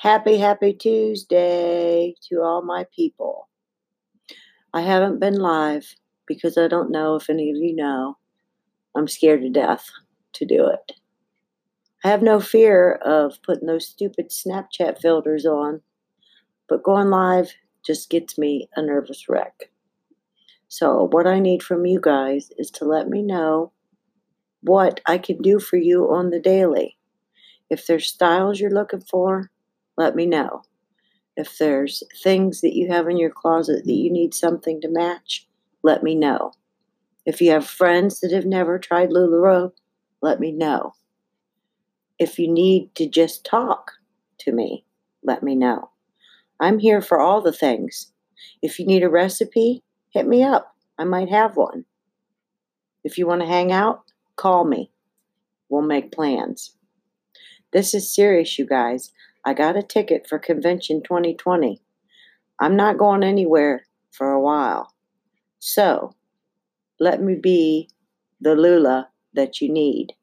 Happy, happy Tuesday to all my people. I haven't been live because I don't know if any of you know. I'm scared to death to do it. I have no fear of putting those stupid Snapchat filters on, but going live just gets me a nervous wreck. So, what I need from you guys is to let me know what I can do for you on the daily. If there's styles you're looking for, let me know. If there's things that you have in your closet that you need something to match, let me know. If you have friends that have never tried LuLaRoe, let me know. If you need to just talk to me, let me know. I'm here for all the things. If you need a recipe, hit me up. I might have one. If you want to hang out, call me. We'll make plans. This is serious, you guys. I got a ticket for Convention 2020. I'm not going anywhere for a while. So, let me be the Lula that you need.